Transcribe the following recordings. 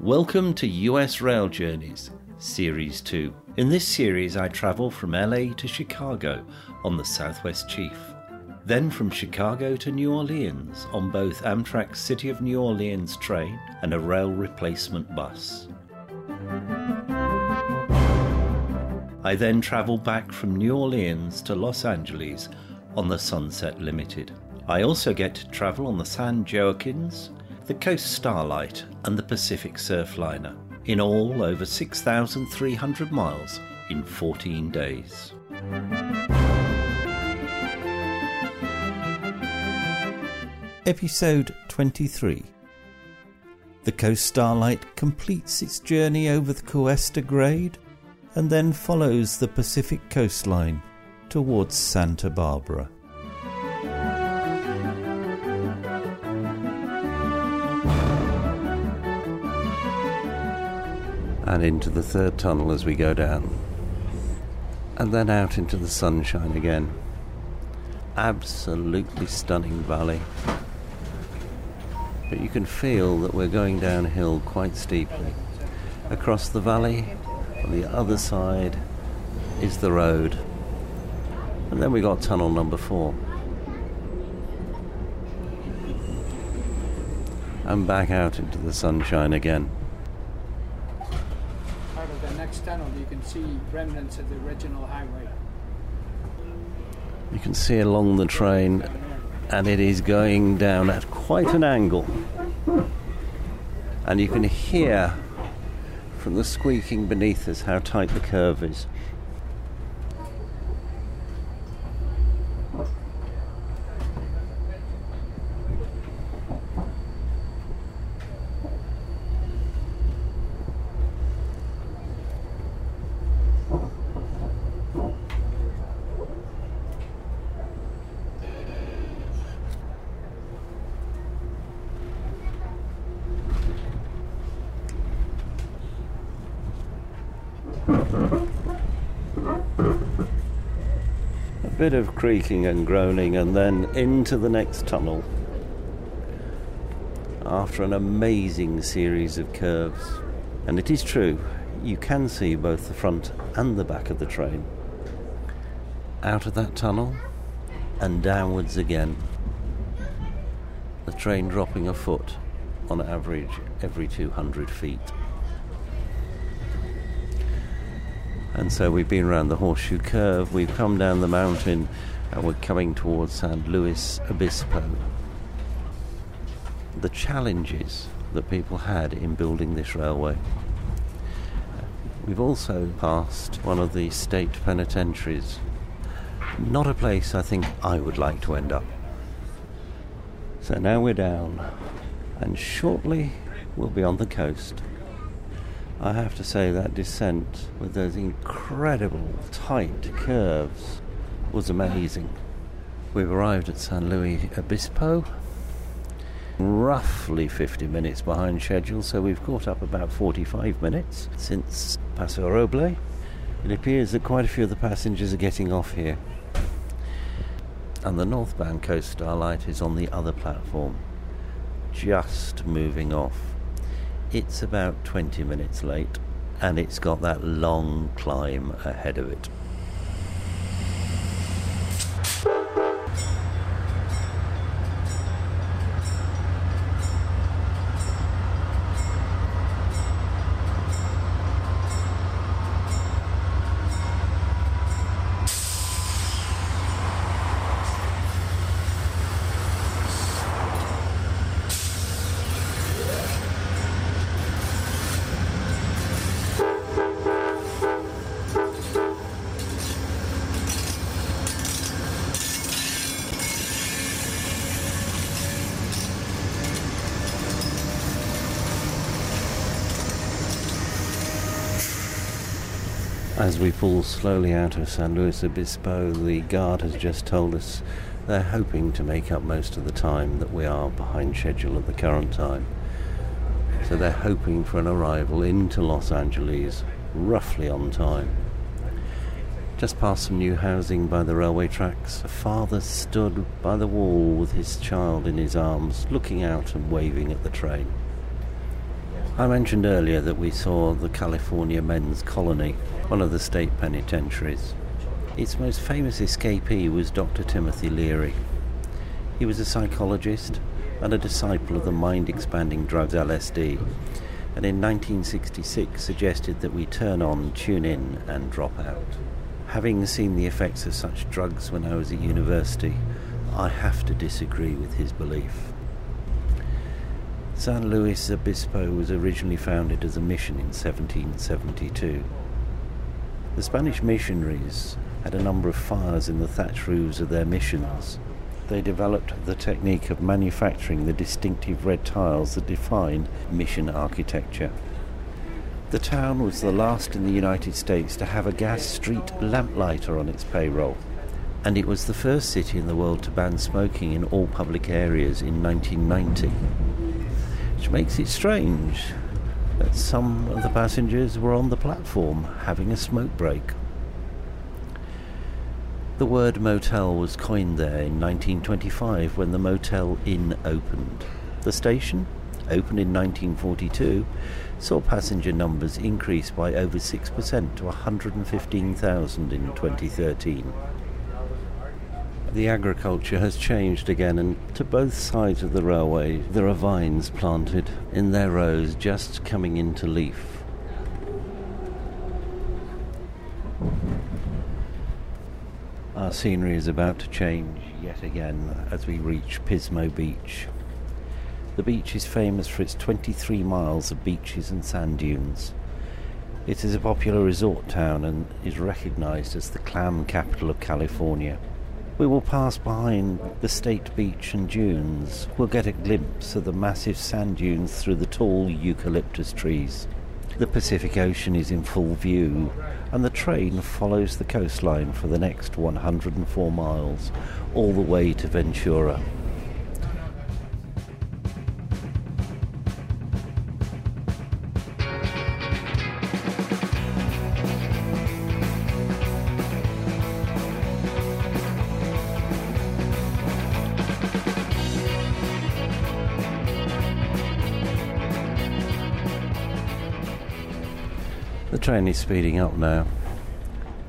Welcome to US Rail Journeys, Series 2. In this series, I travel from LA to Chicago on the Southwest Chief. Then from Chicago to New Orleans on both Amtrak's City of New Orleans train and a rail replacement bus. I then travel back from New Orleans to Los Angeles on the Sunset Limited. I also get to travel on the San Joaquins, the Coast Starlight, and the Pacific Surfliner, in all over 6,300 miles in 14 days. Episode 23 The Coast Starlight completes its journey over the Cuesta Grade and then follows the Pacific coastline towards Santa Barbara. and into the third tunnel as we go down. And then out into the sunshine again. Absolutely stunning valley. But you can feel that we're going downhill quite steeply. Across the valley, on the other side, is the road. And then we got tunnel number four. And back out into the sunshine again. Out of the next tunnel, you can see remnants of the original highway. You can see along the train, and it is going down at quite an angle. And you can hear from the squeaking beneath us how tight the curve is. Bit of creaking and groaning, and then into the next tunnel after an amazing series of curves. And it is true, you can see both the front and the back of the train. Out of that tunnel and downwards again. The train dropping a foot on average every 200 feet. And so we've been around the horseshoe curve, we've come down the mountain, and we're coming towards San Luis Obispo. The challenges that people had in building this railway. We've also passed one of the state penitentiaries. Not a place I think I would like to end up. So now we're down, and shortly we'll be on the coast. I have to say that descent with those incredible tight curves was amazing. We've arrived at San Luis Obispo, roughly 50 minutes behind schedule, so we've caught up about 45 minutes since Paso Roble. It appears that quite a few of the passengers are getting off here. And the northbound Coast Starlight is on the other platform, just moving off. It's about 20 minutes late and it's got that long climb ahead of it. As we pull slowly out of San Luis Obispo, the guard has just told us they're hoping to make up most of the time that we are behind schedule at the current time. So they're hoping for an arrival into Los Angeles roughly on time. Just past some new housing by the railway tracks, a father stood by the wall with his child in his arms, looking out and waving at the train. I mentioned earlier that we saw the California Men's Colony, one of the state penitentiaries. Its most famous escapee was Dr. Timothy Leary. He was a psychologist and a disciple of the mind expanding drug LSD, and in 1966 suggested that we turn on, tune in, and drop out. Having seen the effects of such drugs when I was at university, I have to disagree with his belief. San Luis Obispo was originally founded as a mission in 1772. The Spanish missionaries had a number of fires in the thatch roofs of their missions. They developed the technique of manufacturing the distinctive red tiles that define mission architecture. The town was the last in the United States to have a gas street lamplighter on its payroll, and it was the first city in the world to ban smoking in all public areas in 1990. Which makes it strange that some of the passengers were on the platform having a smoke break. The word motel was coined there in 1925 when the Motel Inn opened. The station, opened in 1942, saw passenger numbers increase by over 6% to 115,000 in 2013. The agriculture has changed again, and to both sides of the railway there are vines planted in their rows just coming into leaf. Our scenery is about to change yet again as we reach Pismo Beach. The beach is famous for its 23 miles of beaches and sand dunes. It is a popular resort town and is recognized as the clam capital of California. We will pass behind the state beach and dunes. We'll get a glimpse of the massive sand dunes through the tall eucalyptus trees. The Pacific Ocean is in full view, and the train follows the coastline for the next 104 miles, all the way to Ventura. Train is speeding up now.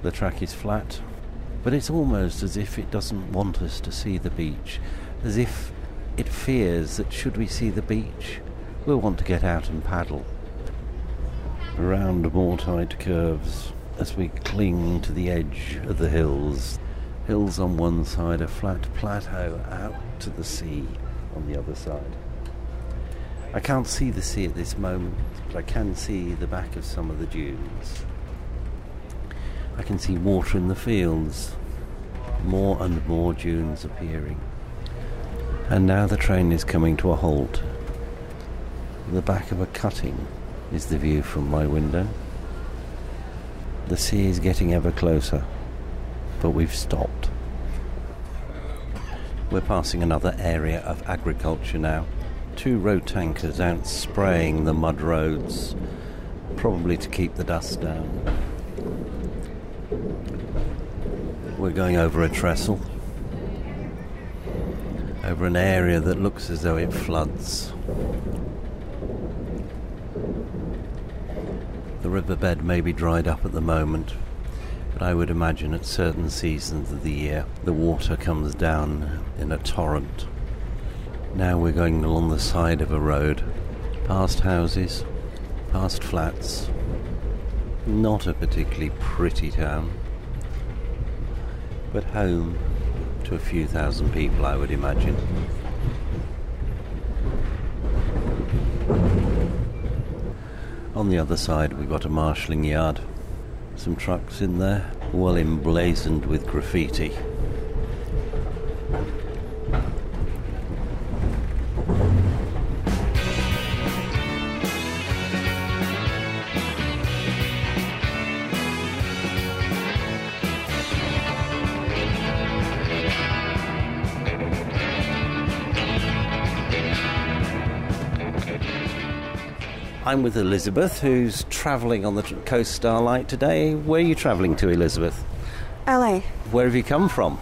The track is flat, but it's almost as if it doesn't want us to see the beach, as if it fears that should we see the beach, we'll want to get out and paddle. Around more tight curves as we cling to the edge of the hills. Hills on one side, a flat plateau out to the sea on the other side. I can't see the sea at this moment, but I can see the back of some of the dunes. I can see water in the fields, more and more dunes appearing. And now the train is coming to a halt. The back of a cutting is the view from my window. The sea is getting ever closer, but we've stopped. We're passing another area of agriculture now two road tankers out spraying the mud roads, probably to keep the dust down. We're going over a trestle, over an area that looks as though it floods. The riverbed may be dried up at the moment, but I would imagine at certain seasons of the year the water comes down in a torrent. Now we're going along the side of a road, past houses, past flats. Not a particularly pretty town, but home to a few thousand people, I would imagine. On the other side, we've got a marshalling yard. Some trucks in there, well emblazoned with graffiti. I'm with Elizabeth, who's travelling on the Coast Starlight today. Where are you travelling to, Elizabeth? LA, Where have you come from?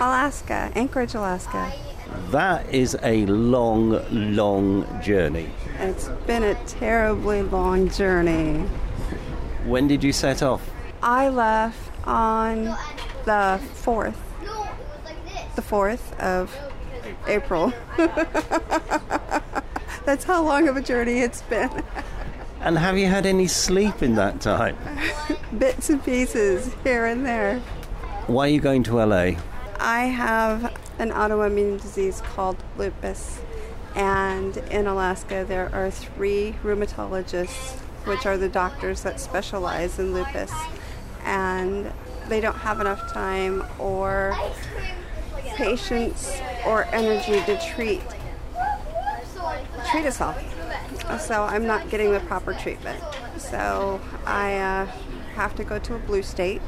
Alaska, Anchorage, Alaska. That is a long, long journey. It's been a terribly long journey. When did you set off? I left on the 4th, the 4th of April. That's how long of a journey it's been. And have you had any sleep in that time? Bits and pieces here and there. Why are you going to LA? I have an autoimmune disease called lupus, and in Alaska there are three rheumatologists, which are the doctors that specialize in lupus, and they don't have enough time or patience or energy to treat treat us all. So I'm not getting the proper treatment. So I uh, have to go to a blue state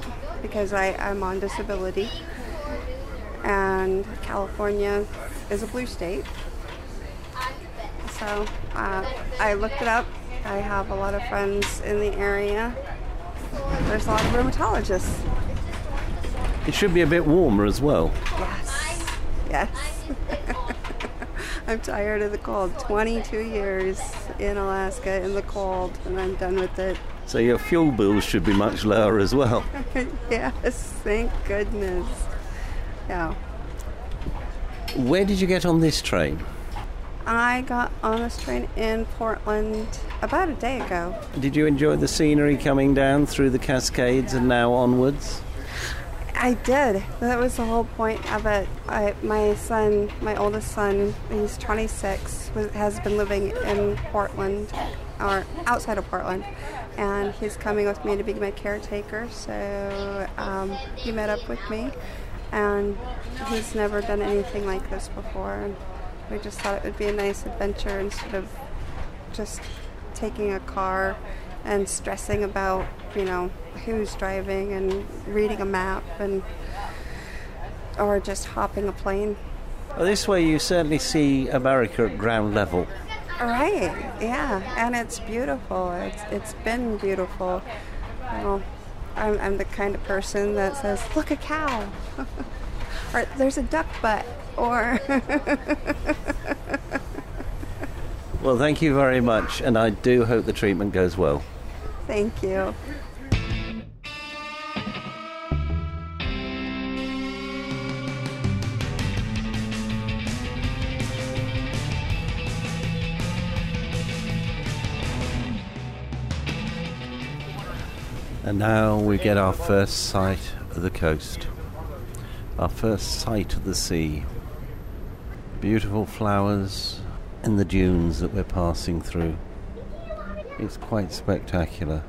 because I, I'm on disability. And California is a blue state. So uh, I looked it up. I have a lot of friends in the area. There's a lot of rheumatologists. It should be a bit warmer as well. Yes. Yes. I'm tired of the cold. 22 years in Alaska in the cold, and I'm done with it. So your fuel bills should be much lower as well. yes, thank goodness. Yeah. Where did you get on this train? I got on this train in Portland about a day ago. Did you enjoy the scenery coming down through the Cascades and now onwards? I did. That was the whole point of it. I, my son, my oldest son, he's 26, was, has been living in Portland, or outside of Portland, and he's coming with me to be my caretaker. So um, he met up with me, and he's never done anything like this before. And we just thought it would be a nice adventure instead of just taking a car and stressing about, you know, who's driving and reading a map and or just hopping a plane. Well, this way you certainly see America at ground level. Right, yeah, and it's beautiful. It's it's been beautiful. Know, I'm, I'm the kind of person that says, "Look, a cow," or "There's a duck butt," or Well, thank you very much, and I do hope the treatment goes well. "Thank you." And now we get our first sight of the coast, our first sight of the sea. Beautiful flowers in the dunes that we're passing through. It's quite spectacular.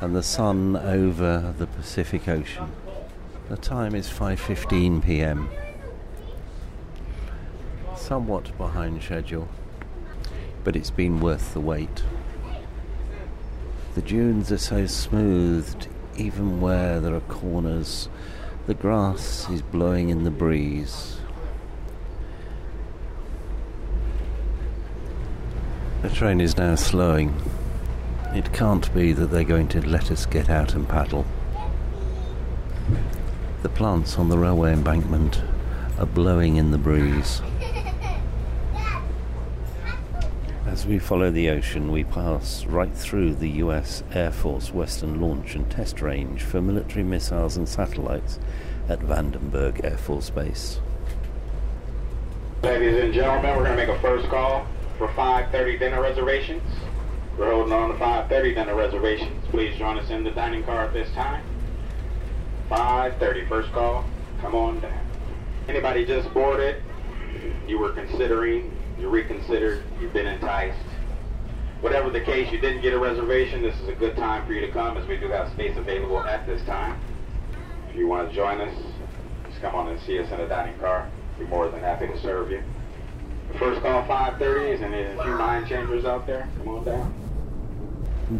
And the sun over the Pacific Ocean. The time is 5:15 p.m. Somewhat behind schedule, but it's been worth the wait. The dunes are so smoothed, even where there are corners. The grass is blowing in the breeze. The train is now slowing. It can't be that they're going to let us get out and paddle. The plants on the railway embankment are blowing in the breeze. As we follow the ocean, we pass right through the US Air Force Western Launch and Test Range for military missiles and satellites at Vandenberg Air Force Base. Ladies and gentlemen, we're going to make a first call for 5:30 dinner reservations. We're holding on to 5:30 dinner reservations. Please join us in the dining car at this time. 5:30 first call. Come on down. Anybody just boarded? You were considering, you reconsidered, you've been enticed. Whatever the case, you didn't get a reservation. This is a good time for you to come as we do have space available at this time. If you want to join us, just come on and see us in the dining car. We're more than happy to serve you. The first call 5:30 and there's a few mind changers out there. Come on down.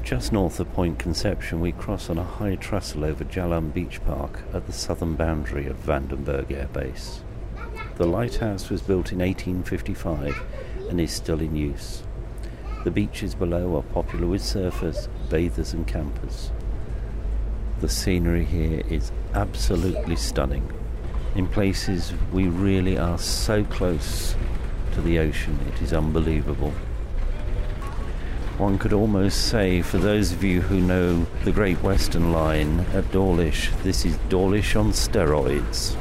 Just north of Point Conception, we cross on a high trestle over Jalama Beach Park at the southern boundary of Vandenberg Air Base. The lighthouse was built in 1855 and is still in use. The beaches below are popular with surfers, bathers, and campers. The scenery here is absolutely stunning. In places we really are so close to the ocean, it is unbelievable. One could almost say, for those of you who know the Great Western Line at Dawlish, this is Dawlish on steroids.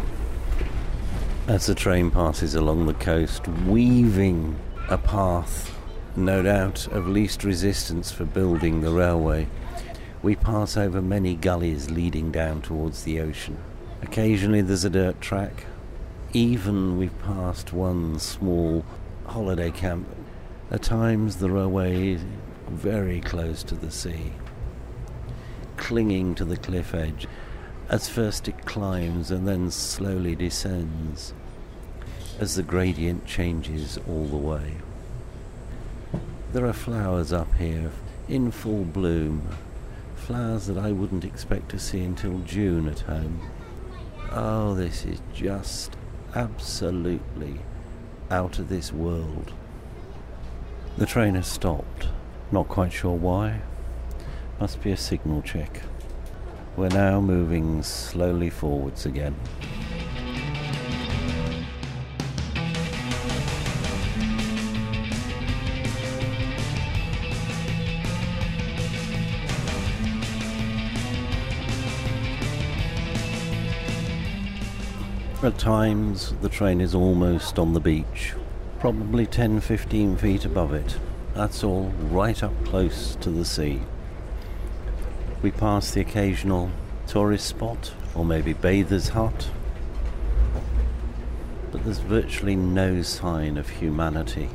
As the train passes along the coast, weaving a path, no doubt of least resistance for building the railway, we pass over many gullies leading down towards the ocean. Occasionally there's a dirt track. Even we've passed one small holiday camp. At times the railway is very close to the sea, clinging to the cliff edge as first it climbs and then slowly descends as the gradient changes all the way. There are flowers up here in full bloom, flowers that I wouldn't expect to see until June at home. Oh, this is just absolutely out of this world. The train has stopped. Not quite sure why. Must be a signal check. We're now moving slowly forwards again. At times, the train is almost on the beach, probably 10 15 feet above it. That's all right up close to the sea. We pass the occasional tourist spot, or maybe bather's hut, but there's virtually no sign of humanity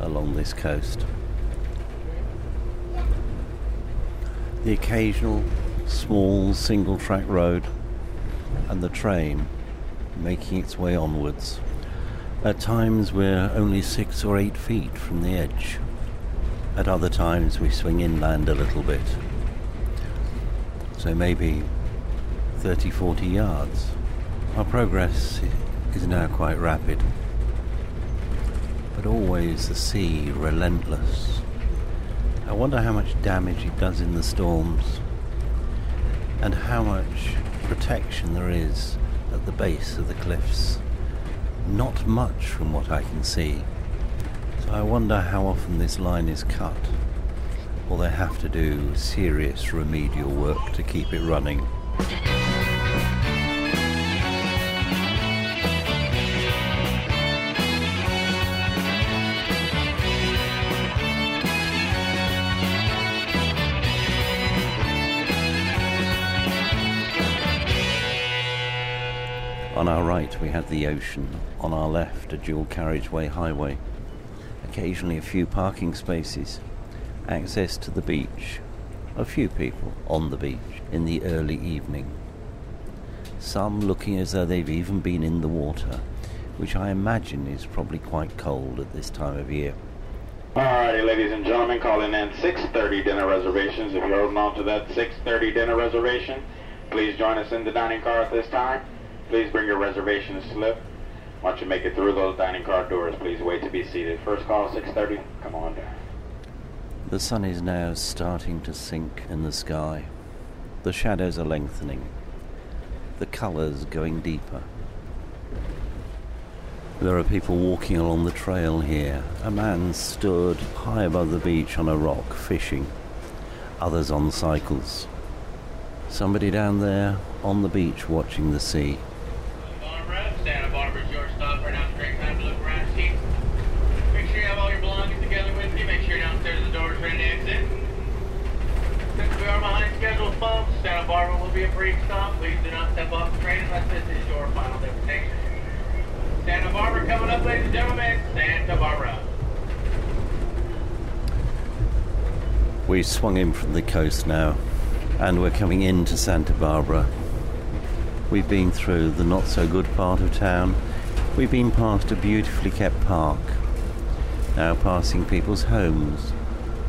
along this coast. The occasional small single track road and the train making its way onwards. At times we're only six or eight feet from the edge. At other times we swing inland a little bit. So maybe 30, 40 yards. Our progress is now quite rapid. But always the sea relentless. I wonder how much damage it does in the storms and how much protection there is the base of the cliffs. Not much from what I can see. So I wonder how often this line is cut, or they have to do serious remedial work to keep it running. On our right, we had the ocean. On our left, a dual carriageway highway. Occasionally, a few parking spaces. Access to the beach. A few people on the beach in the early evening. Some looking as though they've even been in the water, which I imagine is probably quite cold at this time of year. Alrighty, ladies and gentlemen, calling in 6.30 dinner reservations. If you're holding on to that 6.30 dinner reservation, please join us in the dining car at this time. Please bring your reservation slip. Once you make it through those dining car doors, please wait to be seated. First call, 6.30. Come on down. The sun is now starting to sink in the sky. The shadows are lengthening. The colours going deeper. There are people walking along the trail here. A man stood high above the beach on a rock fishing. Others on cycles. Somebody down there on the beach watching the sea. Barbara, Santa Barbara's your stop. Right now, straight time to look around, Chief. Make sure you have all your belongings together with you. Make sure you're downstairs at the door ready to exit. Since we are behind schedule, Santa Barbara will be a brief stop. Please do not step off the train unless this is your final destination. Santa Barbara coming up, ladies and gentlemen. Santa Barbara. We swung in from the coast now, and we're coming into Santa Barbara. We've been through the not so good part of town. We've been past a beautifully kept park. Now passing people's homes.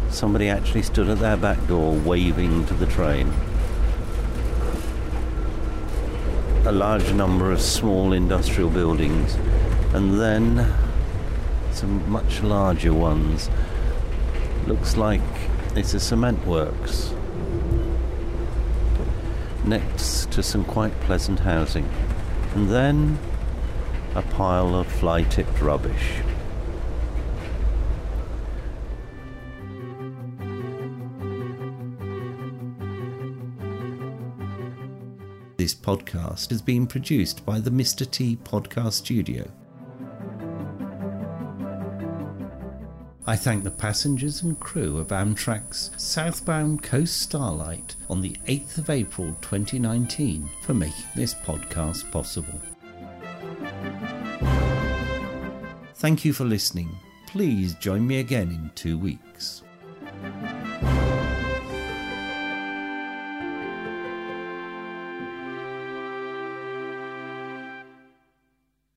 Somebody actually stood at their back door waving to the train. A large number of small industrial buildings, and then some much larger ones. Looks like it's a cement works. next to some quite pleasant housing. And then a pile of fly tipped rubbish. This podcast has been produced by the Mr. T Podcast Studio. I thank the passengers and crew of Amtrak's southbound Coast Starlight on the 8th of April 2019 for making this podcast possible. Thank you for listening. Please join me again in two weeks.